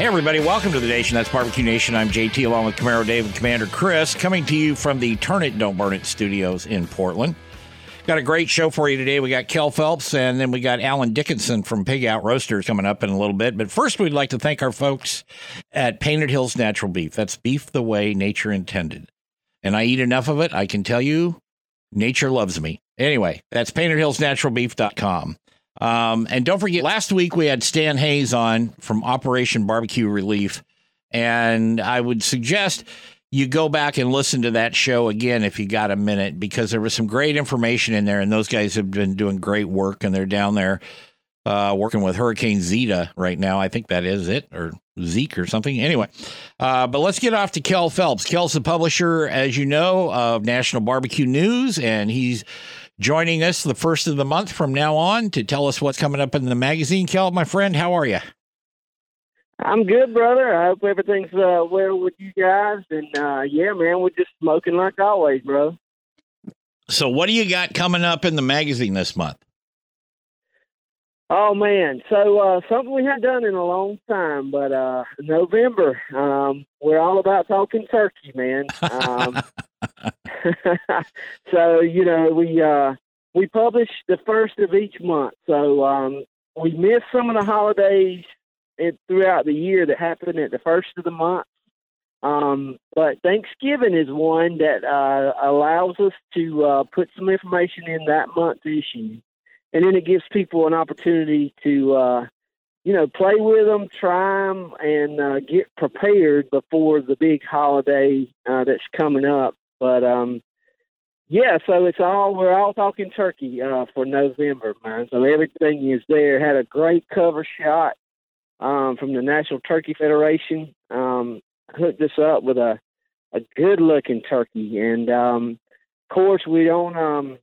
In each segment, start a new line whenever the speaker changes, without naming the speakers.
Hey, everybody, welcome to the nation. That's Barbecue Nation. I'm JT along with Camaro Dave and Commander Chris coming to you from the Turn It Don't Burn It studios in Portland. Got a great show for you today. We got Kell Phelps and then we got Alan Dickinson from Pig Out Roasters coming up in a little bit. But first, we'd like to thank our folks at Painted Hills Natural Beef. That's beef the way nature intended. And I eat enough of it, I can tell you, nature loves me. Anyway, that's paintedhillsnaturalbeef.com. Um, and don't forget, last week we had Stan Hayes on from Operation Barbecue Relief. And I would suggest you go back and listen to that show again if you got a minute, because there was some great information in there. And those guys have been doing great work. And they're down there uh, working with Hurricane Zeta right now. I think that is it, or Zeke or something. Anyway, uh, but let's get off to Kell Phelps. Kell's the publisher, as you know, of National Barbecue News, and he's joining us the first of the month from now on to tell us what's coming up in the magazine. Kell, my friend, how are you?
I'm good, brother. I hope everything's uh, well with you guys. And uh, yeah, man, we're just smoking like always, bro.
So, what do you got coming up in the magazine this month?
Oh man, so uh, something we haven't done in a long time, but uh, November, um, we're all about talking turkey, man. Um, so you know we uh, we publish the first of each month, so um, we miss some of the holidays throughout the year that happen at the first of the month. Um, but Thanksgiving is one that uh, allows us to uh, put some information in that month's issue and then it gives people an opportunity to uh, you know play with them, try them, and uh, get prepared before the big holiday uh, that's coming up. But um, yeah, so it's all we're all talking turkey uh, for November, man. So everything is there. Had a great cover shot um, from the National Turkey Federation. Um, hooked us up with a a good looking turkey, and um, of course we don't um,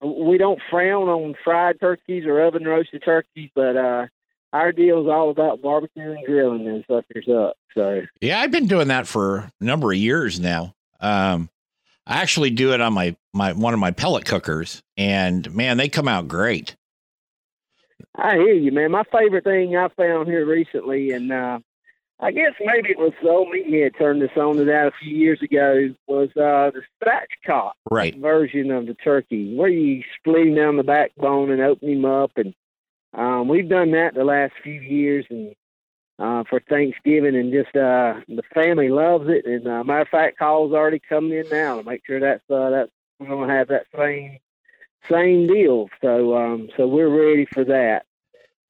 we don't frown on fried turkeys or oven roasted turkeys, but uh, our deal is all about barbecue and grilling and suckers up. So
yeah, I've been doing that for a number of years now. Um, I actually do it on my my one of my pellet cookers, and man, they come out great.
I hear you, man. My favorite thing I found here recently, and uh, I guess maybe it was the old meathead turned this on to that a few years ago. Was uh, the spatchcock
right.
version of the turkey, where you split down the backbone and open him up, and um, we've done that the last few years, and uh, for Thanksgiving, and just uh, the family loves it. And uh, matter of fact, calls already coming in now to make sure that's uh, that's we're gonna have that same same deal. So um, so we're ready for that.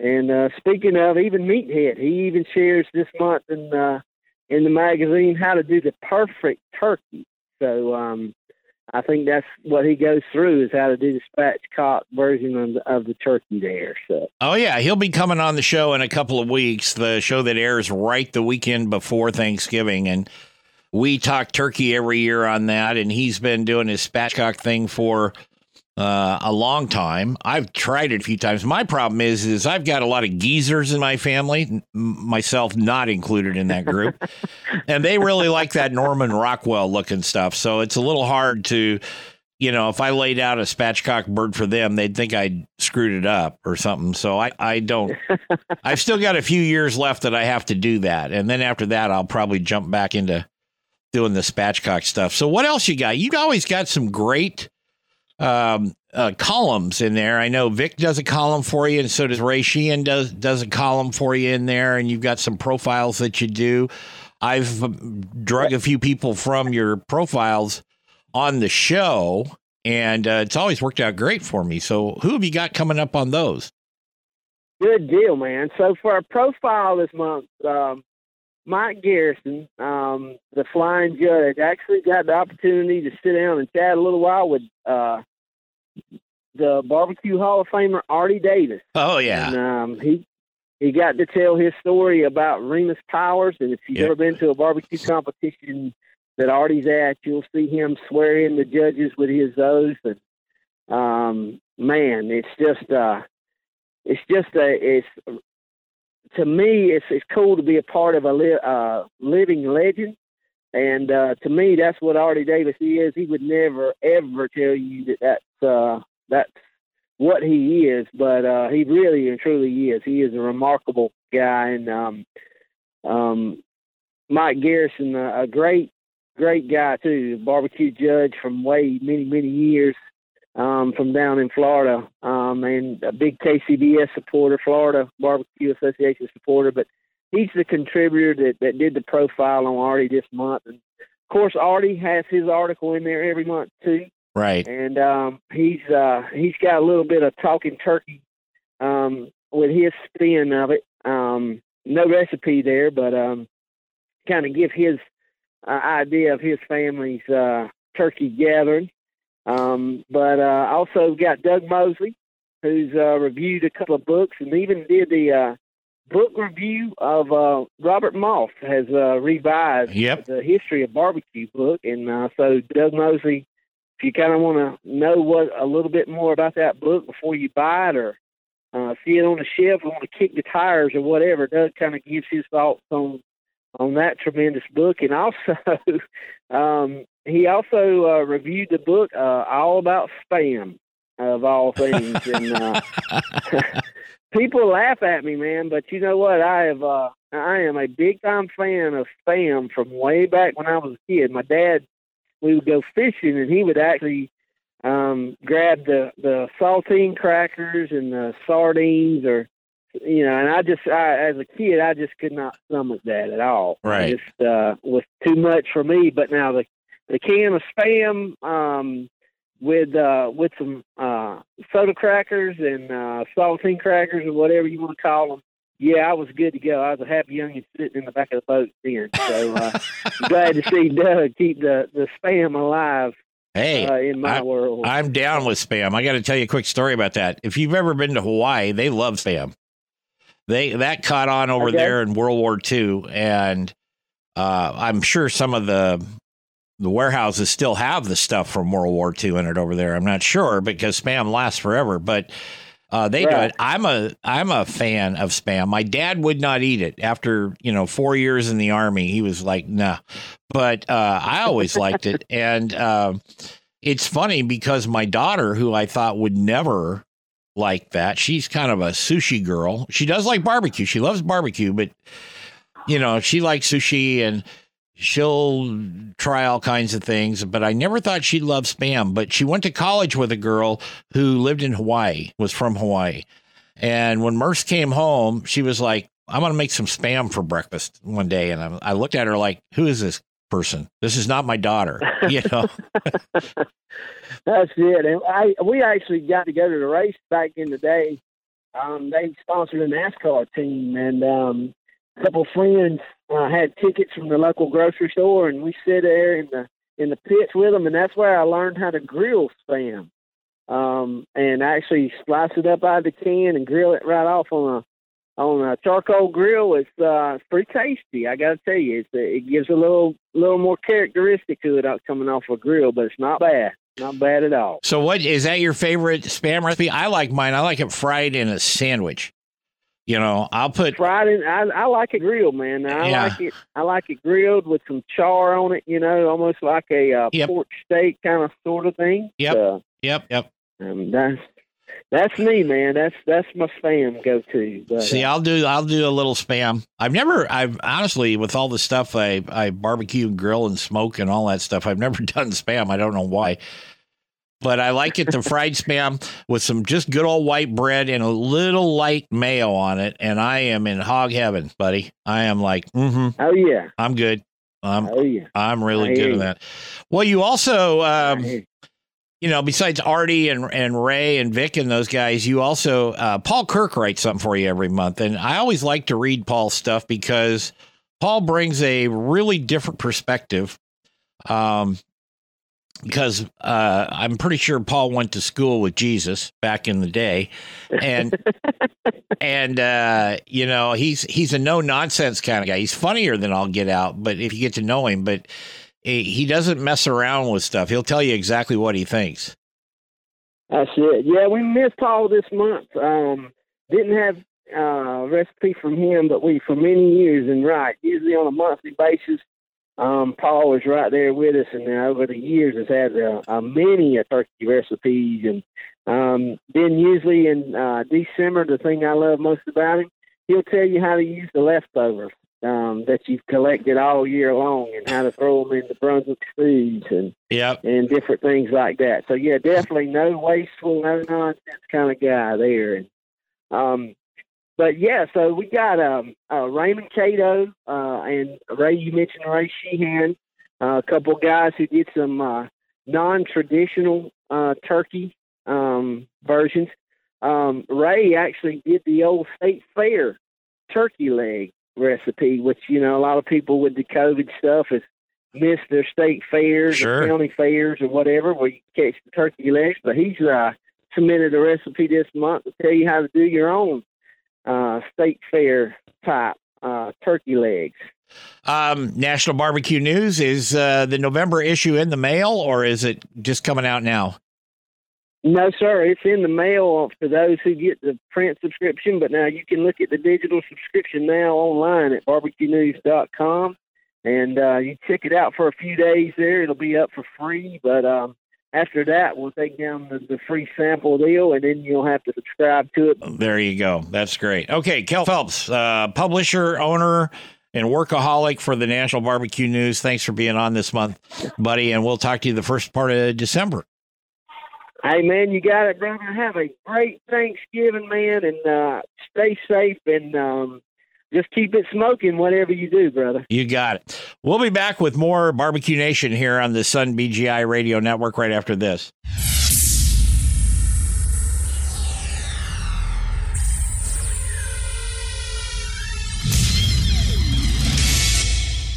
And uh, speaking of, even Meathead, he even shares this month in uh, in the magazine how to do the perfect turkey. So um, I think that's what he goes through is how to do the spatchcock version of the, of the turkey there. So.
Oh yeah, he'll be coming on the show in a couple of weeks. The show that airs right the weekend before Thanksgiving, and we talk turkey every year on that. And he's been doing his spatchcock thing for uh, a long time. I've tried it a few times. My problem is, is I've got a lot of geezers in my family, myself not included in that group, and they really like that Norman Rockwell looking stuff. So it's a little hard to, you know, if I laid out a spatchcock bird for them, they'd think I screwed it up or something. So I, I don't. I've still got a few years left that I have to do that, and then after that, I'll probably jump back into doing the spatchcock stuff. So what else you got? You've always got some great um, uh, columns in there. I know Vic does a column for you, and so does Ray Sheehan does does a column for you in there, and you've got some profiles that you do. I've um, drug a few people from your profiles on the show, and uh, it's always worked out great for me. So, who have you got coming up on those?
Good deal, man. So for our profile this month, um, Mike Garrison, um, the flying judge, actually got the opportunity to sit down and chat a little while with uh, the barbecue Hall of Famer Ardie Davis.
Oh yeah,
and, um, he he got to tell his story about Remus Powers, and if you've
Yep.
ever been to a barbecue competition that Ardie's at, you'll see him swear in the judges with his oath, and um, man, it's just uh, it's just a it's to me it's it's cool to be a part of a li- uh, living legend. And uh, to me, that's what Ardie Davis is. He would never, ever tell you that that's uh, that's what he is, but uh, he really and truly is. He is a remarkable guy, and um, um, Mike Garrison, a, a great, great guy too. Barbecue judge from way many, many years um, from down in Florida, um, and a big KCBS supporter, Florida Barbecue Association supporter. But he's the contributor that, that did the profile on Ardie this month, and of course, Ardie has his article in there every month too
right.
and um, he's uh, he's got a little bit of talking turkey um, with his spin of it. Um, no recipe there, but um, kind of give his uh, idea of his family's uh, turkey gathering. Um, but uh, also got Doug Mosley, who's uh, reviewed a couple of books and even did the uh, book review of uh, Robert Moss has uh, revised
Yep.
the history of barbecue book, and uh, so Doug Mosley if you kind of want to know what a little bit more about that book before you buy it or uh, see it on the shelf want to kick the tires or whatever, Doug kind of gives his thoughts on on that tremendous book. And also, um, he also uh, reviewed the book uh, all about spam of all things. and uh, people laugh at me, man, but you know what? I have uh, I am a big time fan of spam from way back when I was a kid. My dad we would go fishing and he would actually um grab the the saltine crackers and the sardines or you know and i just I, as a kid i just could not stomach that at all
Right.
it just uh was too much for me but now the the can of spam um with uh with some uh soda crackers and uh saltine crackers or whatever you want to call them yeah, I was good to go. I was a happy youngin sitting in the back of the boat then. So uh, glad to see Doug keep the, the spam alive
Hey,
uh, in my
I-
world.
I'm down with spam. I got to tell you a quick story about that. If you've ever been to Hawaii, they love spam. They that caught on over
Okay.
there in World War II, and uh, I'm sure some of the the warehouses still have the stuff from World War II in it over there. I'm not sure because spam lasts forever, but uh, they do it. I'm a I'm a fan of spam. My dad would not eat it after you know four years in the army. He was like, nah. But uh, I always liked it, and um it's funny because my daughter, who I thought would never like that, she's kind of a sushi girl. She does like barbecue. She loves barbecue, but you know, she likes sushi and she'll try all kinds of things. But I never thought she'd love spam. But she went to college with a girl who lived in Hawaii, was from Hawaii. And when Merce came home, she was like, I'm going to make some spam for breakfast one day. And I, I looked at her like, who is this person? This is not my daughter. You know?
That's it. And I we actually got to go to race back in the day. Um, they sponsored a NASCAR team, and um, a couple friends uh, had tickets from the local grocery store, and we sit there in the in the pits with them, and that's where I learned how to grill spam. Um, and actually slice it up out of the can and grill it right off on a on a charcoal grill. It's uh, pretty tasty. I got to tell you, it's, it gives a little little more characteristic to it out coming off a grill, but it's not bad. Not bad at all.
So, what is that your favorite spam recipe? I like mine. I like it fried in a sandwich. You know, I'll put
Fried in, I, I like it grilled, man. I
Yeah.
like it. I like it grilled with some char on it. You know, almost like a uh,
Yep.
pork steak kind of sort of thing.
Yep.
Uh,
yep, yep.
um, that's that's me, man. That's that's my spam go to. But
See,
uh,
I'll do I'll do a little spam. I've never I've honestly with all the stuff I I barbecue and grill and smoke and all that stuff, I've never done spam. I don't know why. But I like it the fried spam with some just good old white bread and a little light mayo on it, and I am in hog heaven, buddy. I am like, mm-hmm,
oh yeah,
I'm good. I'm
oh yeah.
I'm really
I
good at that. Well, you also um,
you.
know, besides Ardie and and Ray and Vic and those guys, you also uh, Paul Kirk writes something for you every month, and I always like to read Paul's stuff because Paul brings a really different perspective. Um, because uh, I'm pretty sure Paul went to school with Jesus back in the day, and and uh, you know he's he's a no nonsense kind of guy. He's funnier than I'll get out, but if you get to know him, but he doesn't mess around with stuff. He'll tell you exactly what he thinks.
That's it. Yeah, we missed Paul this month. Um, didn't have uh, recipe from him, but we for many years and right, usually on a monthly basis. Um, Paul was right there with us, and over the years has had a, a many a turkey recipes, and um, then usually in uh, December, the thing I love most about him, he'll tell you how to use the leftovers um, that you've collected all year long and how to throw them in the Brunswick stews and
yep.
and different things like that. So yeah, definitely no wasteful, no nonsense kind of guy there. And um, but yeah, so we got um, uh, Raymond Cato uh, and Ray. You mentioned Ray Sheehan, uh, a couple of guys who did some uh, non-traditional uh, turkey um, versions. Um, Ray actually did the old state fair turkey leg recipe, which you know a lot of people with the COVID stuff has missed their state fairs
sure.
or county fairs or whatever where you catch the turkey legs. But he's uh, submitted a recipe this month to tell you how to do your own uh, state fair type uh, turkey legs.
Um, National Barbecue News is uh, the November issue in the mail, or is it just coming out now?
No, sir. It's in the mail for those who get the print subscription, but now you can look at the digital subscription now online at barbecuenews.com. And uh, you check it out for a few days there. It'll be up for free. But um, after that, we'll take down the, the, free sample deal, and then you'll have to subscribe to it.
There you go. That's great. Okay, Kell Phelps, uh, publisher, owner, and workaholic for the National Barbecue News. Thanks for being on this month, buddy. And we'll talk to you the first part of December.
Hey man, you got it, brother. Have a great Thanksgiving, man, and uh, stay safe and um, just keep it smoking, whatever you do, brother.
You got it. We'll be back with more Barbecue Nation here on the Sun BGI Radio Network right after this.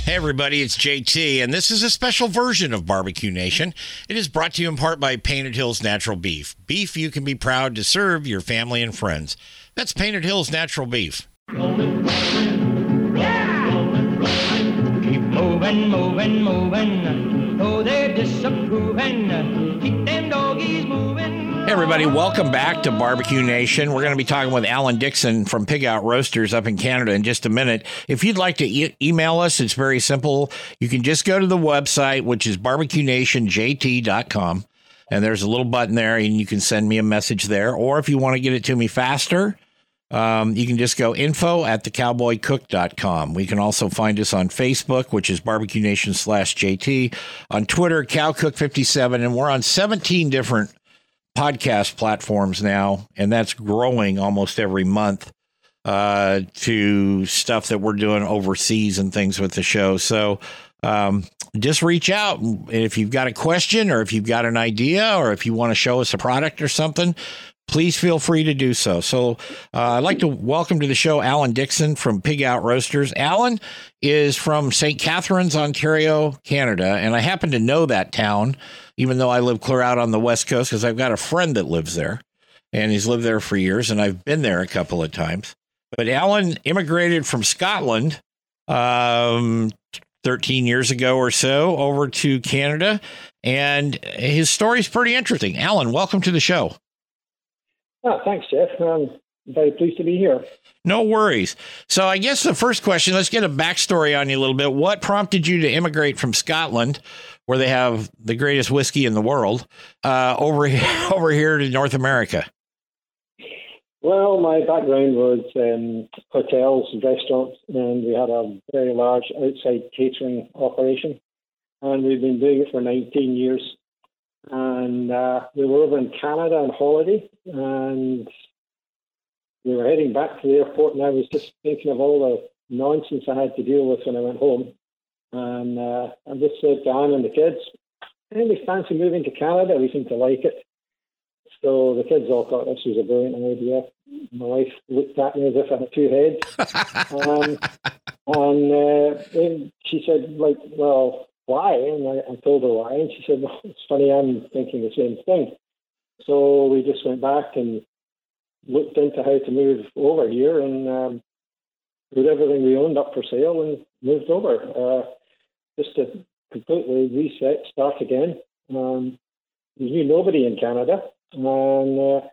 Hey, everybody, it's JT, and this is a special version of Barbecue Nation. It is brought to you in part by Painted Hills Natural Beef. Beef you can be proud to serve your family and friends. That's Painted Hills Natural Beef. Moving, moving, moving. They're disapproving. Keep them doggies moving. Hey everybody, welcome back to Barbecue Nation. We're going to be talking with Alan Dixon from Pig Out Roasters up in Canada in just a minute. If you'd like to e- email us, it's very simple. You can just go to the website, which is barbecuenationjt.com, and there's a little button there, and you can send me a message there. Or if you want to get it to me faster, um, you can just go info at thecowboycook.com. We can also find us on Facebook, which is barbecue nation slash JT, on Twitter, cowcook57, and we're on 17 different podcast platforms now, and that's growing almost every month uh, to stuff that we're doing overseas and things with the show. So um, just reach out. if you've got a question or if you've got an idea or if you want to show us a product or something, please feel free to do so. So uh, I'd like to welcome to the show Alan Dixon from Pig Out Roasters. Alan is from St. Catharines, Ontario, Canada, and I happen to know that town, even though I live clear out on the West Coast, because I've got a friend that lives there, and he's lived there for years, and I've been there a couple of times. But Alan immigrated from Scotland um, 13 years ago or so over to Canada, and his story is pretty interesting. Alan, welcome to the show.
Oh, thanks, Jeff. I'm very pleased to be here.
No worries. So, I guess the first question let's get a backstory on you a little bit. What prompted you to immigrate from Scotland, where they have the greatest whiskey in the world, uh, over, over here to North America?
Well, my background was um, hotels and restaurants, and we had a very large outside catering operation. And we've been doing it for 19 years and uh, we were over in Canada on holiday, and we were heading back to the airport, and I was just thinking of all the nonsense I had to deal with when I went home, and uh, I just said to Anne and the kids, we fancy moving to Canada. We seem to like it. So the kids all thought this was a brilliant idea. My wife looked at me as if I had two heads. um, and uh, she said, like, well, why? And I, I told her why. And she said, well, it's funny, I'm thinking the same thing. So we just went back and looked into how to move over here and um, put everything we owned up for sale and moved over uh, just to completely reset, start again. Um, we knew nobody in Canada, and uh,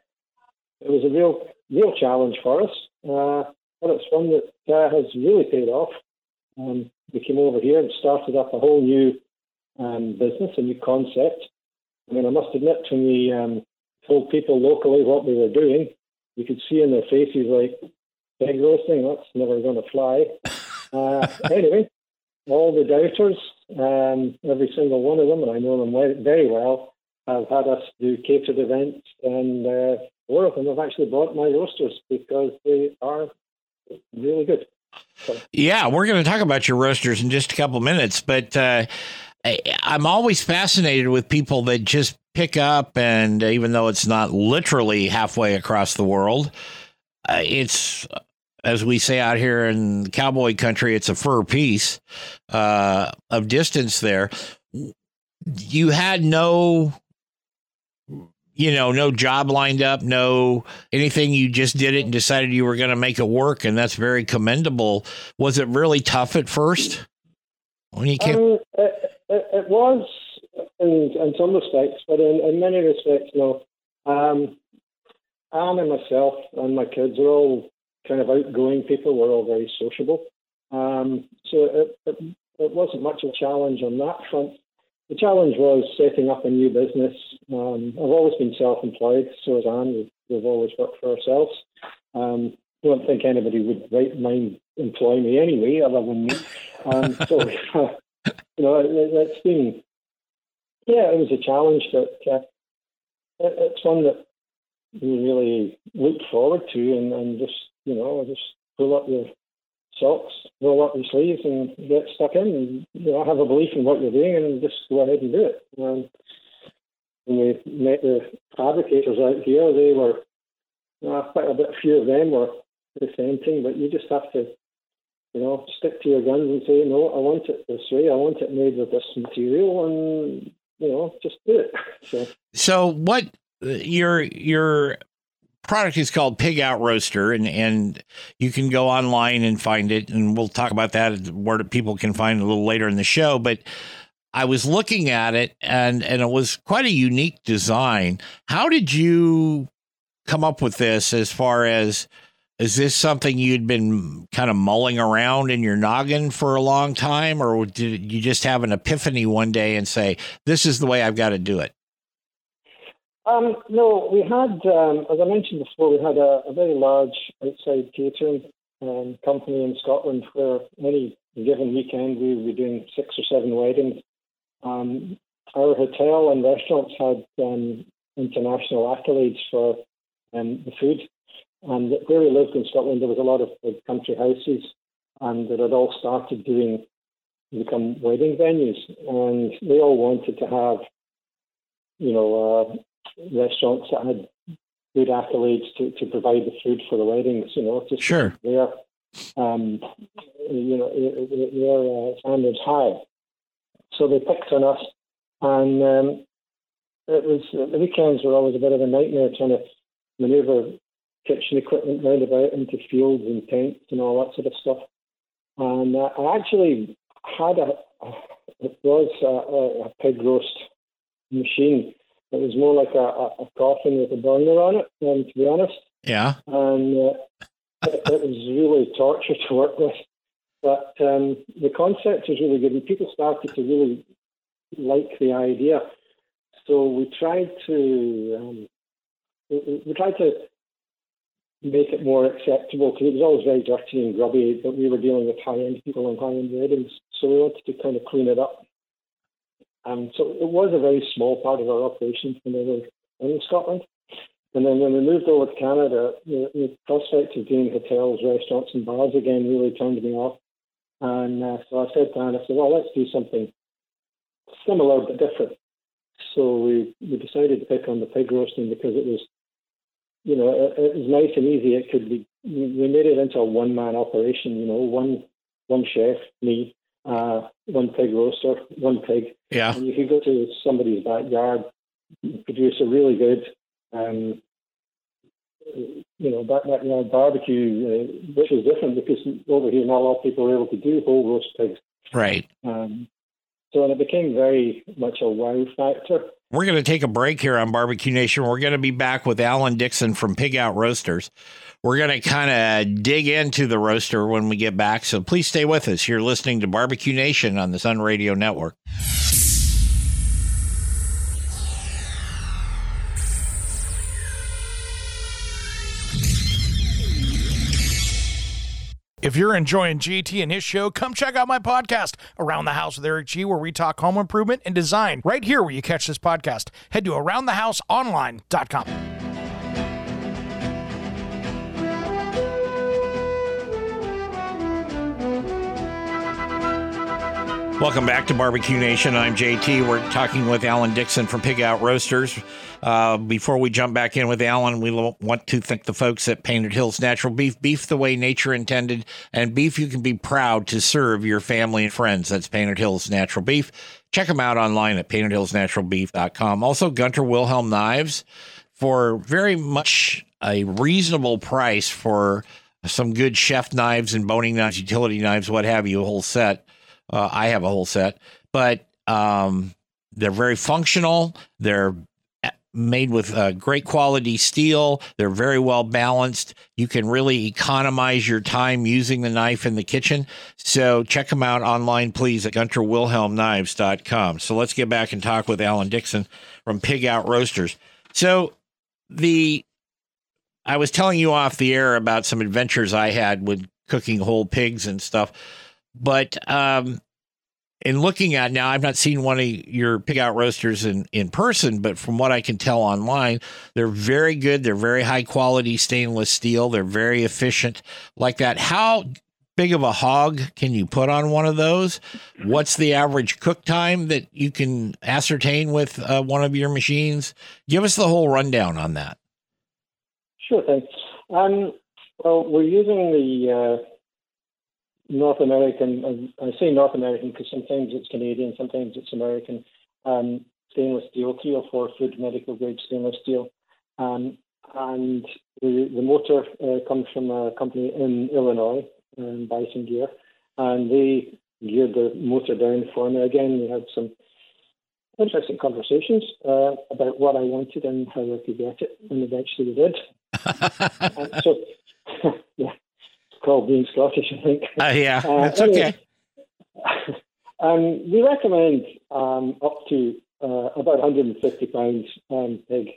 it was a real, real challenge for us. Uh, but it's one that uh, has really paid off. Um, we came over here and started up a whole new um, business, a new concept. I mean, I must admit, when we um, told people locally what we were doing, you could see in their faces like, pig roasting, that's never going to fly. Uh, anyway, all the doubters, um, every single one of them, and I know them very well, have had us do catered events, and uh, four of them have actually bought my roasters because they are really good.
Yeah, we're going to talk about your roasters in just a couple minutes, but uh, I, I'm always fascinated with people that just pick up, and even though it's not literally halfway across the world, uh, it's as we say out here in cowboy country, it's a fur piece uh, of distance there. You had no, you know, no job lined up, no anything. You just did it and decided you were going to make it work, and that's very commendable. Was it really tough at first
when you came? Um, it, it, it was in, in some respects, but in, in many respects, no. Um, Anne and myself and my kids are all kind of outgoing people. We're all very sociable. Um, so it, it, it, wasn't much of a challenge on that front. The challenge was setting up a new business. Um, I've always been self-employed, so has Anne. We've, we've always worked for ourselves. Um, I don't think anybody would right mind employ me anyway, other than me. Um, so, uh, you know, it, has been yeah, it was a challenge that uh, it, it's one that we really look forward to, and, and just you know just pull up your socks, roll up your sleeves, and get stuck in, and you know have a belief in what you're doing, and just go ahead and do it. Um, when we met the fabricators out here, they were uh, quite a bit. A few of them were the same thing, but you just have to you know, stick to your guns and say, no, I want it this way. I want it made with this material, and you know, just do it. So,
so what your your product is called Pig Out Roaster, and and you can go online and find it, and we'll talk about that where people can find it a little later in the show, but. I was looking at it and and it was quite a unique design. How did you come up with this as far as is this something you'd been kind of mulling around in your noggin for a long time, or did you just have an epiphany one day and say, "This is the way I've got to do it"?
Um, no, we had, um, as I mentioned before, we had a, a very large outside catering um, company in Scotland where any given weekend we would be doing six or seven weddings. Um, our hotel and restaurants had um, international accolades for um, the food and where we lived in Scotland, there was a lot of big country houses, and that had all started doing become wedding venues, and they all wanted to have, you know, uh, restaurants that had good accolades to, to provide the food for the weddings. You know,
just sure.
their, um, you know, their uh, standards high. So they picked on us, and um, it was the weekends were always a bit of a nightmare trying to maneuver kitchen equipment round about into fields and tents and all that sort of stuff. And uh, I actually had a, it was a, a, pig roast machine. It was more like a, a, a coffin with a burner on it, um, to be honest.
Yeah.
And uh, it, it, was really torture to work with. But um, the concept was really good, and people started to really like the idea. So we tried to um, we, we tried to make it more acceptable because it was always very dirty and grubby, but we were dealing with high end people and high end weddings. So we wanted to kind of clean it up. And so it was a very small part of our operations when we were in Scotland. And then when we moved over to Canada, the, the prospect of doing hotels, restaurants, and bars again really turned me off. And uh, so I said to Anne, I said, well, let's do something similar but different. so we, we decided to pick on the pig roasting because it was, you know, it, it was nice and easy. It could be, we made it into a one man operation, you know, one one chef, me, uh, one pig roaster, one pig.
Yeah.
And you could go to somebody's backyard, produce a really good, um, you know, backyard barbecue, uh, which is different because over here not a lot of people are able to do whole roast pigs.
Right.
Um, so and it became very much a wow factor.
We're going to take a break here on Barbecue Nation. We're going to be back with Alan Dixon from Pig Out Roasters. We're going to kind of dig into the roaster when we get back. So please stay with us. You're listening to Barbecue Nation on the Sun Radio Network.
If you're enjoying JT and his show, come check out my podcast, Around the House with Eric G, where we talk home improvement and design right here where you catch this podcast. Head to aroundthehouseonline.com.
Welcome back to Barbecue Nation. I'm JT. We're talking with Alan Dixon from Pig Out Roasters. Uh, before we jump back in with Alan, we want to thank the folks at Painted Hills Natural Beef, beef the way nature intended, and beef you can be proud to serve your family and friends. That's Painted Hills Natural Beef. Check them out online at paintedhillsnaturalbeef.com. Also, Gunter Wilhelm Knives for very much a reasonable price for some good chef knives and boning knives, utility knives, what have you, a whole set. Uh, I have a whole set, but um, they're very functional. They're uh, made with uh, great quality steel. They're very well balanced. You can really economize your time using the knife in the kitchen. So check them out online, please, at gunterwilhelmknives.com. So let's get back and talk with Alan Dixon from Pig Out Roasters. So the I was telling you off the air about some adventures I had with cooking whole pigs and stuff. But um, in looking at now, I've not seen one of your pig out roasters in, in person, but from what I can tell online, they're very good. They're very high quality stainless steel. They're very efficient like that. How big of a hog can you put on one of those? What's the average cook time that you can ascertain with uh, one of your machines? Give us the whole rundown on that.
Sure thing. Um, well, we're using the uh North American, I say North American because sometimes it's Canadian, sometimes it's American, um, stainless steel, three or four foot medical grade stainless steel. Um, and the, the motor uh, comes from a company in Illinois, um, Bison Gear, and they geared the motor down for me. Again, we had some interesting conversations uh, about what I wanted and how I could get it, and eventually we did. so, yeah, called being Scottish, I think.
Uh, yeah, uh, that's anyway,
okay. um, we recommend um, up to uh, about 150 pounds um, pig.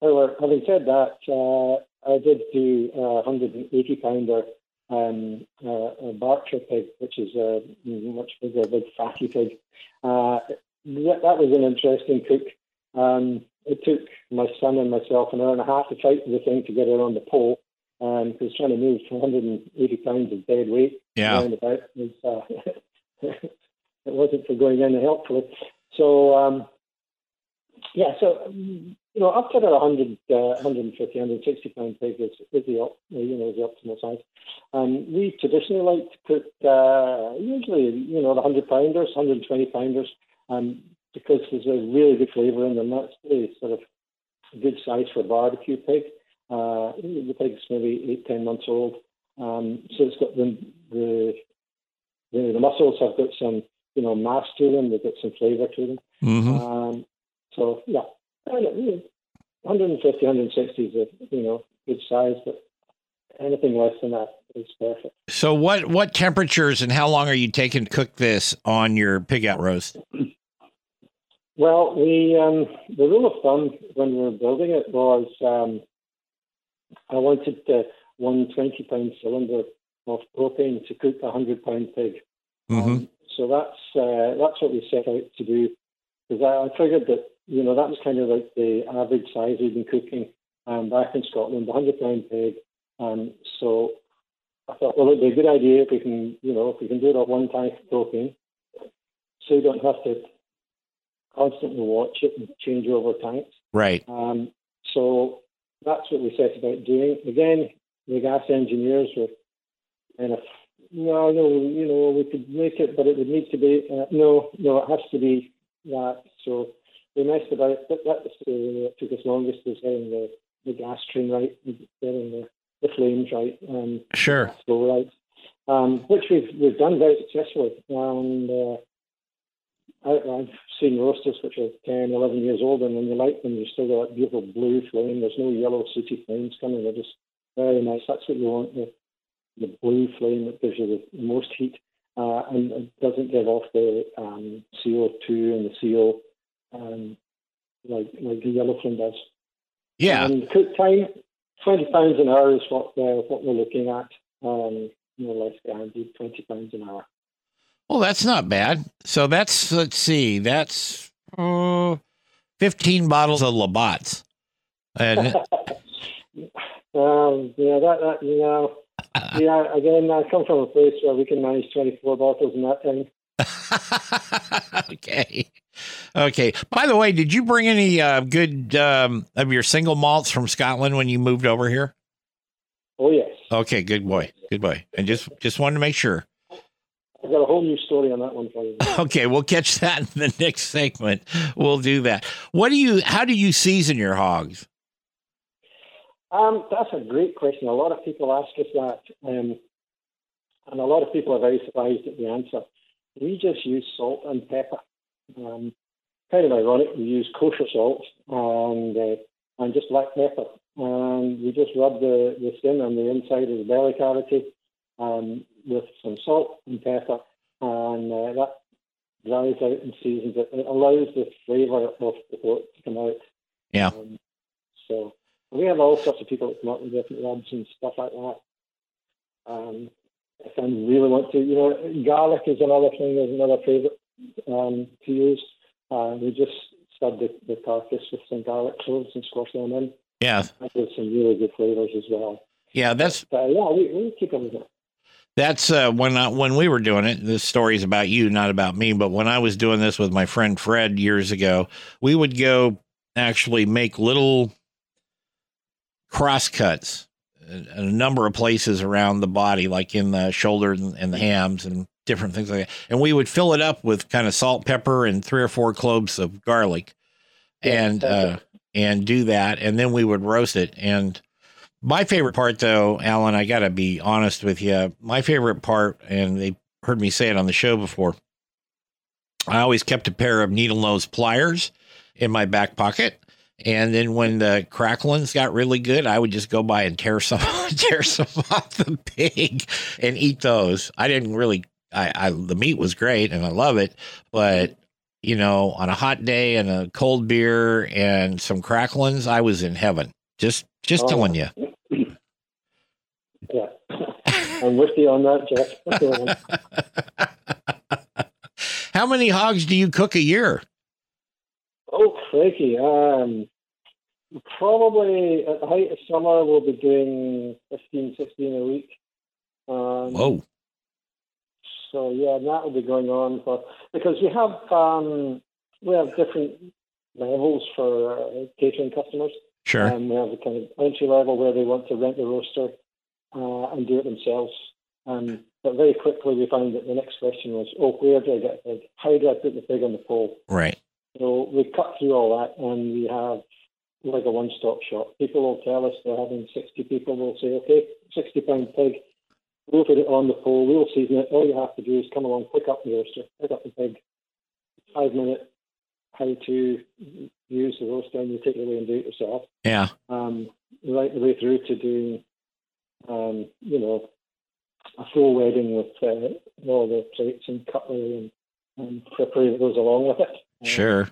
However, having said that, uh, I did do a 180 pounder um, uh, a Berkshire pig, which is a much bigger, big fatty pig. Uh, that, that, was an interesting cook. Um, it took my son and myself an hour and a half to fight the thing to get it on the pole um, because trying to move 180 pounds of dead weight
yeah.
around about was uh, it wasn't for going in helpfully. So um, yeah, so you know up to about 100, uh, 150, 160 pound pig is, is the you know the optimal size. Um, we traditionally like to put uh, usually you know the 100 pounders, 120 pounders, um, because there's a really good flavour in them. That's the sort of a good size for barbecue pig. Uh, the pig's maybe eight, ten months old. Um, so it's got the, the, the the muscles have got some you know mass to them. They've got some flavour to them.
Mm-hmm.
Um, so yeah, 150, 160 is a you know good size, but anything less than that is perfect.
So what what temperatures and how long are you taking to cook this on your pig out roast?
Well, we um, the rule of thumb when we were building it was um, I wanted uh, one 20 pound cylinder of propane to cook a 100 pound pig.
Mm-hmm.
Um, so that's uh, that's what we set out to do because I, I, figured that you know that was kind of like the average size we've been cooking um, back in Scotland, the 100 pound pig. Um, so I thought, well, it'd be a good idea if we can, you know, if we can do it at one tank of propane, so you don't have to constantly watch it and change over tanks.
Right.
Um, so that's what we set about doing. Again, the gas engineers were kind of, no, no, you know, we could make it, but it would need to be, uh, no, no, it has to be that. So we messed about, but that was the, uh, took us longest was getting the, the gas stream right, getting the, the flames right, and
Sure.
flow right, um, which we've, we've done very successfully. And uh, I, I've seen roasters which are 10, 11 years old, and when you light them, you still got that beautiful blue flame. There's no yellow sooty flames coming. They're just very nice. That's what you want, the, the blue flame that gives you the most heat uh, and it doesn't give off the um, CO2 and the CO um, like, like the yellow flame does.
Yeah.
And cook time, 20 pounds an hour is what, uh, what we're looking at. Um, more or less guaranteed 20 pounds an hour.
Well, that's not bad. So that's let's see, that's uh, fifteen bottles of Labatt's, and
Um, yeah, that, that, you know, yeah, again, I come from a place where we can manage 24 bottles in that time.
okay, okay. By the way, did you bring any uh, good um, of your single malts from Scotland when you moved over here?
Oh, yes.
Okay, good boy, good boy. And just just wanted to make sure.
I've got a whole new story on that one for you.
Okay, we'll catch that in the next segment. We'll do that. What do you? How do you season your hogs?
Um, that's a great question. A lot of people ask us that, um, and a lot of people are very surprised at the answer. We just use salt and pepper. Um, kind of ironic, we use kosher salt and uh, and just black pepper, and we just rub the, the skin on the inside of the belly cavity um, with some salt and pepper, and uh, that dries out and seasons it. It allows the flavour of the pork to come out.
Yeah.
Um, so we have all sorts of people that come up with different rubs and stuff like that. Um, if I really want to, you know, garlic is another thing. Is another favourite um, to use. Uh, we just stud the, the carcass with some garlic cloves and squash them in.
Yeah,
That gives some really good flavours as well.
yeah. That's
But uh, yeah, we, we keep everything.
That's uh, when I, when we were doing it. This story's about you, not about me. But when I was doing this with my friend Fred years ago, we would go actually make little cross cuts in a number of places around the body, like in the shoulder and, and the hams and different things like that. And we would fill it up with kind of salt, pepper, and three or four cloves of garlic,
Yeah,
and uh, and do that, and then we would roast it. And my favorite part, though, Alan, I got to be honest with you. My favorite part, and they heard me say it on the show before. I always kept a pair of needle nose pliers in my back pocket. And then when the cracklings got really good, I would just go by and tear some tear some off the pig and eat those. I didn't really I, I the meat was great and I love it, but you know, on a hot day and a cold beer and some cracklings, I was in heaven. Just just
Oh.
telling you.
Yeah, I'm with you on that, Jeff.
How many hogs do you cook a year?
oh, crikey. Um, probably at the height of summer, we'll be doing 15, 16 a week. Um,
Whoa.
So yeah, and that will be going on for because we have um, we have different levels for uh, catering customers.
Sure.
And we have a kind of entry level where they want to rent the roaster uh, and do it themselves. Um, but very quickly we found that the next question was, oh, where do I get a pig? How do I put the pig on the pole?
right.
So we cut through all that and we have like a one-stop shop. People will tell us they're having 60 people. will say, okay, 60 pound pig. We'll put it on the pole. We'll season it. All you have to do is come along, pick up the roaster, pick up the pig. Five minute how to use the roaster and you take it away and do it yourself.
Yeah.
Um, right the way through to doing, um, you know, a full wedding with uh, all the plates and cutlery and, and frippery that goes along with it. Uh,
Sure.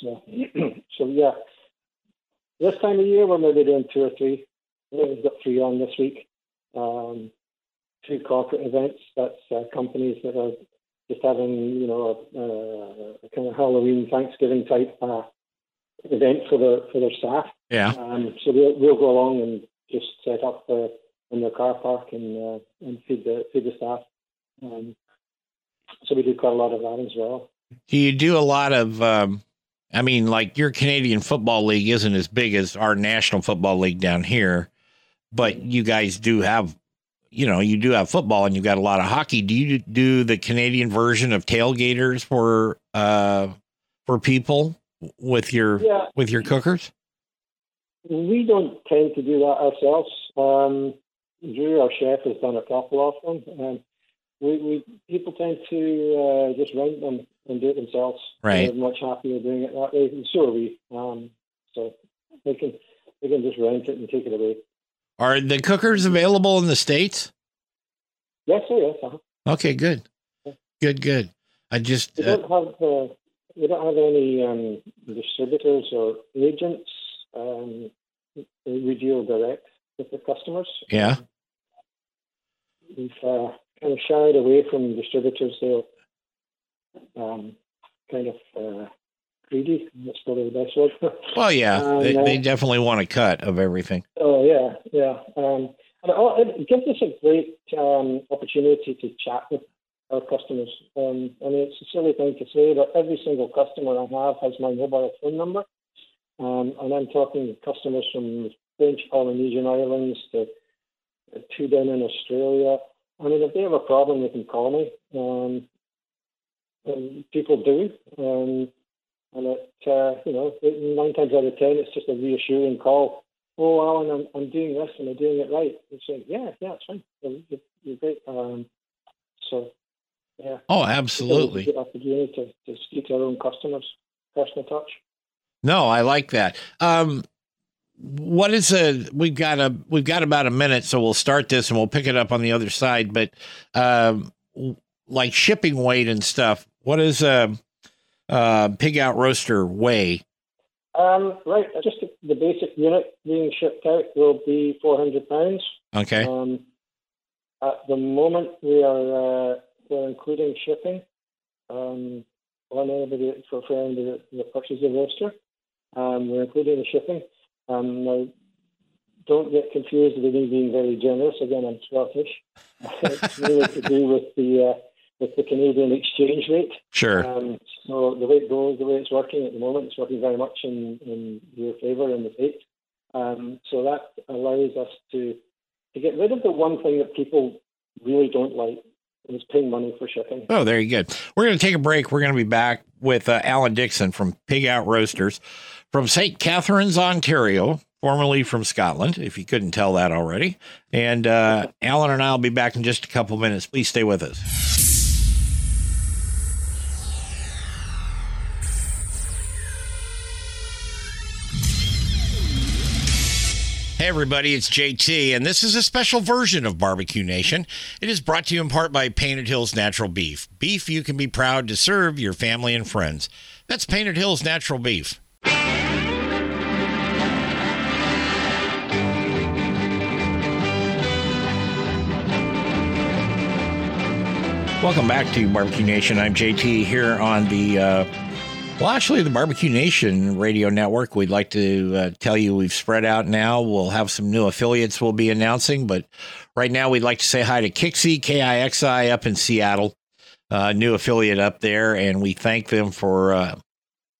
so, so yeah, this time of year we're maybe doing two or three. We've got three on this week. Um, two corporate events. That's uh, companies that are just having, you know, a, a kind of Halloween, Thanksgiving type uh, event for the for their staff.
Yeah.
Um, so we'll, we'll go along and just set up uh, in their car park and uh, and feed the feed the staff. Um, so we do quite a lot of that as well.
Do you do a lot of um, I mean, like your Canadian Football League isn't as big as our National Football League down here, but you guys do have, you know, you do have football and you've got a lot of hockey. Do you do the Canadian version of tailgaters for uh for people with your
Yeah.
with your cookers?
We don't tend to do that ourselves. Um, Drew, our chef, has done a couple of them, and we, we people tend to uh, just rent them and do it themselves.
Right.
They're much happier doing it that way. And so are we. Um, so they can they can just rent it and take it away.
Are the cookers available in the states?
Yes, oh yes. Uh-huh.
Okay, good, good, good. I just
We
uh,
don't have uh, we don't have any um, distributors or agents. Um, we deal direct with the customers.
Yeah.
We've uh, kind of shied away from distributors. They're um, kind of uh, greedy. That's probably the best word.
well, yeah,
Um,
they,
uh,
they definitely want a cut of everything.
Oh yeah, yeah. Um, and it, it gives us a great um, opportunity to chat with our customers. Um, I mean, it's a silly thing to say, but every single customer I have has my mobile phone number, um, and I'm talking customers from French Polynesian Islands to two down in Australia. I mean, if they have a problem, they can call me. Um, and people do. Um, and it, uh, you know, nine times out of ten, it's just a reassuring call oh, Alan, I'm, I'm doing this and I'm doing it right. It's like, yeah, yeah, it's fine. You're, you're- great. Um, so, yeah.
Oh,
It's a
absolutely.
good opportunity to, to speak to our own customers, personal touch.
No, I like that. Um, what is a? We've got a we've got about a minute, so we'll start this and we'll pick it up on the other side. But um, like shipping weight and stuff. What is a, uh pig out roaster weigh?
Um, right, just the, basic unit being shipped out will be 400 pounds.
Okay.
Um, at the moment, we are uh, we're including shipping um, on anybody for, for anybody that purchases a roaster. Um, we're including the shipping. Um, now, don't get confused with me being very generous. Again, I'm Scottish. it's really to do with the uh, with the Canadian exchange rate.
Sure.
Um, so the way it goes, the way it's working at the moment, it's working very much in, in your favour in the States. Um, so that allows us to to get rid of the one thing that people really don't like, is paying money for shipping.
Oh, very good. We're going to take a break. We're going to be back with uh, Alan Dixon from Pig Out Roasters from St. Catharines, Ontario, formerly from Scotland, if you couldn't tell that already. And uh, Alan and I will be back in just a couple minutes. Please stay with us. Hey, everybody, it's JT, and this is a special version of Barbecue Nation. It is brought to you in part by Painted Hills Natural Beef. Beef you can be proud to serve your family and friends. That's Painted Hills Natural Beef. Welcome back to Barbecue Nation. I'm JT here on the, uh, well, actually, the Barbecue Nation radio network. We'd like to uh, tell you we've spread out now. We'll have some new affiliates we'll be announcing, but right now we'd like to say hi to Kixie, KIXI up in Seattle, uh, new affiliate up there, and we thank them for uh,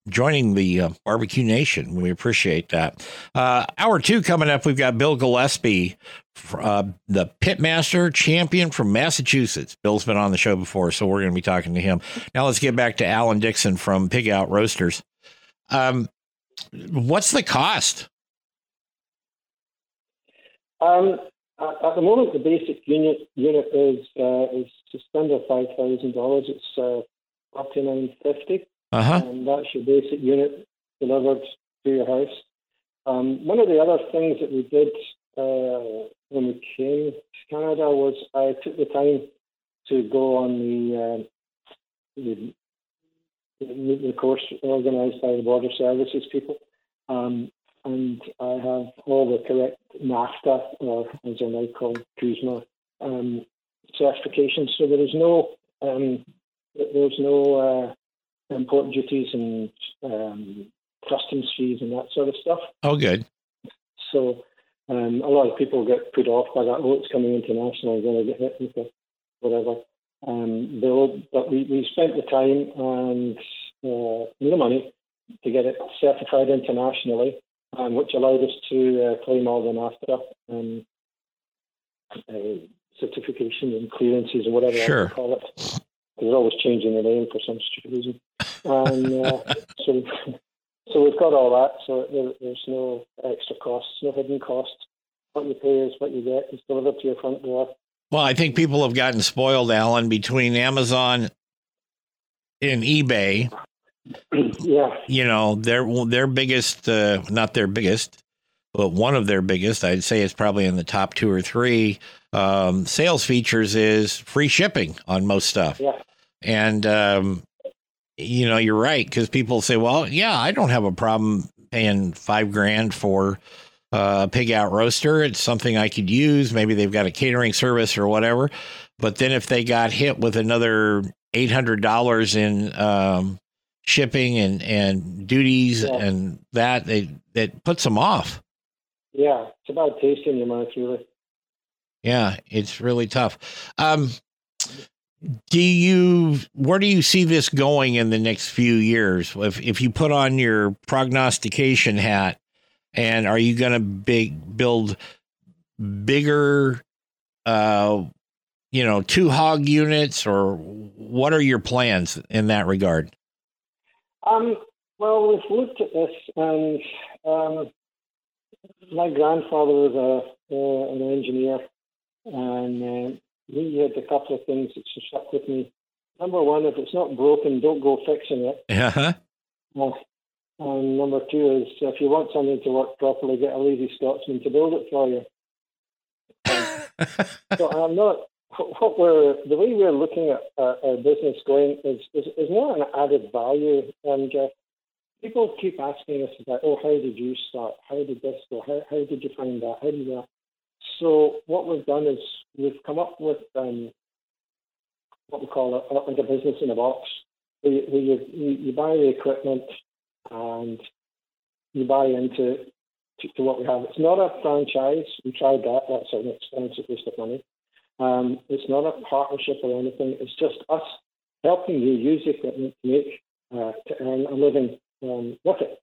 joining the uh, Barbecue Nation. We appreciate that. Uh, hour two coming up, we've got Bill Gillespie, uh, the pitmaster champion from Massachusetts. Bill's been on the show before, so we're going to be talking to him. Now let's get back to Alan Dixon from Pig Out Roasters. Um, what's the cost?
Um, at, the moment, the basic unit unit is uh, is just under five thousand dollars. It's uh, forty nine fifty.
Uh huh.
and that's your basic unit delivered to your house. Um, one of the other things that we did uh, when we came to Canada was I took the time to go on the uh, the, the course organised by the Border Services people, um, and I have all the correct NAFTA, or as they're now called, CUSMA um, certifications. So there is no um, there's no uh, import duties and um, customs fees and that sort of stuff.
Oh, good.
So um, a lot of people get put off by that. Oh, it's coming international, going to get hit with it, whatever. Um, but we, we spent the time and uh, the money to get it certified internationally, um, which allowed us to uh, claim all the NAFTA um, uh, certification and clearances or whatever
Sure.
you call it. They're always changing the name for some stupid reason. And uh, so, so we've got all that. So there, there's no extra costs, no hidden costs. What you pay is what you get. It's delivered to your front door.
Well, I think people have gotten spoiled, Alan, between Amazon and eBay.
yeah,
You know, their their biggest, uh, not their biggest, but one of their biggest, I'd say it's probably in the top two or three um, sales features is free shipping on most stuff.
yeah,
And, um, you know, you're right. Because people say, well, yeah, I don't have a problem paying five grand for a pig out roaster. It's something I could use. Maybe they've got a catering service or whatever. But then if they got hit with another $800 in um, shipping and, and duties
Yeah.
and that, they, that puts them off.
yeah. It's about tasting your mouth, really.
Yeah, it's really tough. Um, do you where do you see this going in the next few years? If if you put on your prognostication hat, and are you going to big build bigger, uh, you know, two hog units, or what are your plans in that regard?
Um, well, we've looked at this, and um, my grandfather was a, uh, an engineer, and uh, he had a couple of things that stuck with me. Number one, if it's not broken, don't go fixing it.
Uh-huh.
Uh, and number two is if you want something to work properly, get a lazy Scotsman to build it for you. So I'm not. What we're the way we're looking at our, our business going is, is is not an added value. And uh, people keep asking us about, oh, how did you start? How did this go? How how did you find that? How did that? So what we've done is we've come up with um, what we call a, like a business in a box. Where you, where you, you you buy the equipment and you buy into to, to what we have. It's not a franchise. We tried that. That's an expensive waste of money. Um, it's not a partnership or anything. It's just us helping you use the equipment to make uh, to earn a living um, with it.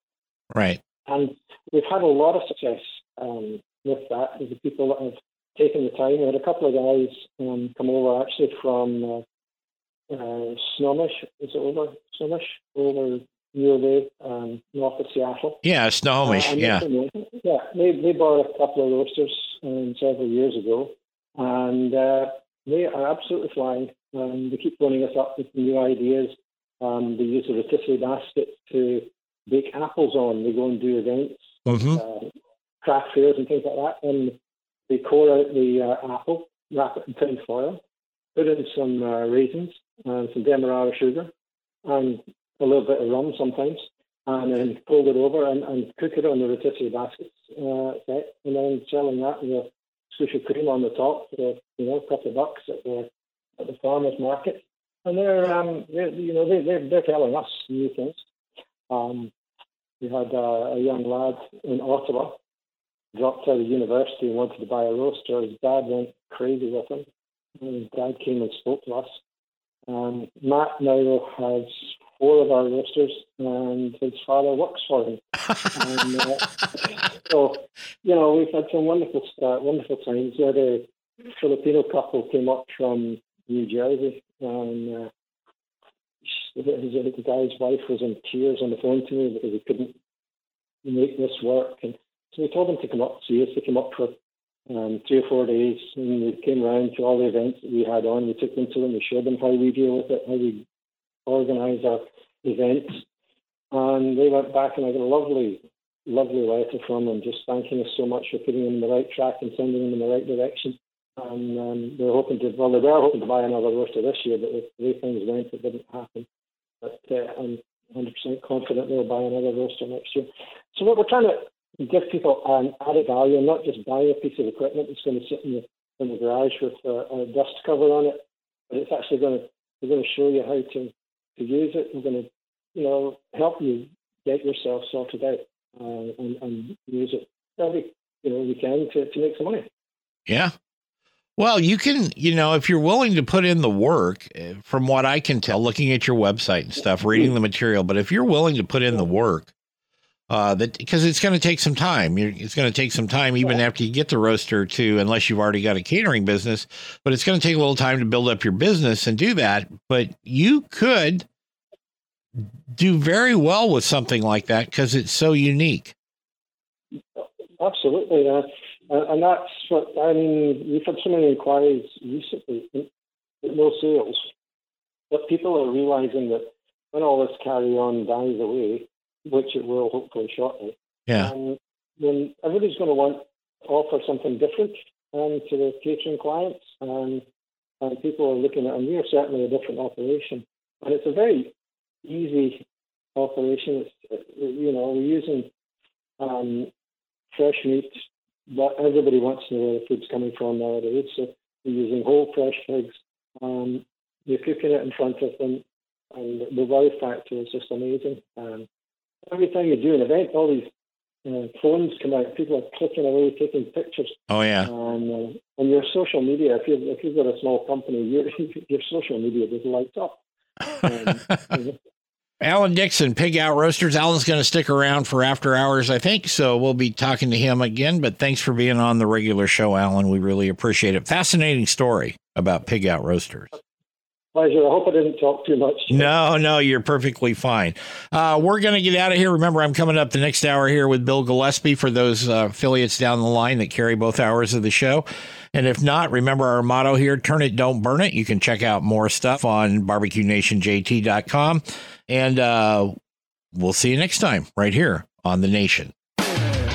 Right.
And we've had a lot of success um, with that. The people that have taken the time. We had a couple of guys um, come over actually from uh, uh, Snohomish. Is it over Snohomish? Over near the um, north of Seattle.
Yeah, Snohomish.
Uh,
yeah.
they- yeah. They they bought a couple of roasters um, several years ago, and uh, they are absolutely flying. Um, they keep phoning us up with new ideas. Um, they use a rotisserie basket to bake apples on. They go and do events,
hmm
uh, craft fairs, and things like that. And they core out the uh, apple, wrap it in tin foil, put in some uh, raisins and some demerara sugar, and a little bit of rum sometimes, and then fold it over and, and cook it on the rotisserie baskets uh, set, and then selling that with a swoosh of cream on the top for you know a couple of bucks at the at the farmers market. And they're um they're, you know they they're, they're telling us new things. Um, we had uh, a young lad in Ottawa dropped out of university and wanted to buy a roaster. His dad went crazy with him. And his dad came and spoke to us. Um, Matt now has four of our roasters, and his father works for him. and, uh, so, you know, we've had some wonderful, uh, wonderful times. We had a Filipino couple came up from New Jersey, and uh, his, his guy's wife was in tears on the phone to me because he couldn't make this work. And so we told them to come up, see us. They came up for um, three or four days, and we came around to all the events that we had on. We took them to them. We showed them how we deal with it, how we organise our events. And they went back, and I got a lovely, lovely letter from them, just thanking us so much for putting them in the right track and sending them in the right direction. And um, they're hoping to, well, they were hoping to buy another roaster this year, but the way things went, it didn't happen. But uh, I'm 100% confident they'll buy another roaster next year. So what we're trying to give people an added value and not just buy a piece of equipment that's going to sit in the, in the garage with a, a dust cover on it, but it's actually going to, we're going to show you how to, to use it. We're going to, you know, help you get yourself sorted out uh, and, and use it every, you know, we can to, to make some money.
Yeah. Well, you can, you know, if you're willing to put in the work, eh, from what I can tell, looking at your website and stuff, reading the material, but if you're willing to put in the work, uh, that because it's going to take some time. You're, it's going to take some time even after you get the roaster to, unless you've already got a catering business. But it's going to take a little time to build up your business and do that. But you could do very well with something like that because it's so unique.
Absolutely, uh, and that's what I mean. We've had so many inquiries recently, but no sales. But people are realizing that when all this carry on dies away, which it will hopefully shortly,
Yeah.
um, then everybody's going to want to offer something different um, to the catering clients, um, and people are looking at, and we are certainly a different operation, and it's a very easy operation. It's, you know, we're using um, fresh meat, but everybody wants to know where the food's coming from nowadays. So we're using whole fresh pigs. Um, you're cooking it in front of them, and the wow factor is just amazing. Um, every time you do an event, all these uh, phones come out. People are clicking away, taking pictures.
Oh yeah.
And uh, on your social media, if you if you've got a small company, your your social media just lights up. Um,
Alan Dixon, Pig Out Roasters. Alan's going to stick around for after hours, I think. So we'll be talking to him again. But thanks for being on the regular show, Alan. We really appreciate it. Fascinating story about Pig Out Roasters.
Pleasure. I hope I didn't talk too much.
No, no, you're perfectly fine. Uh, we're going to get out of here. Remember, I'm coming up the next hour here with Bill Gillespie for those uh, affiliates down the line that carry both hours of the show. And if not, remember our motto here turn it, don't burn it. You can check out more stuff on barbecuenationjt.com. And uh, we'll see you next time right here on The Nation.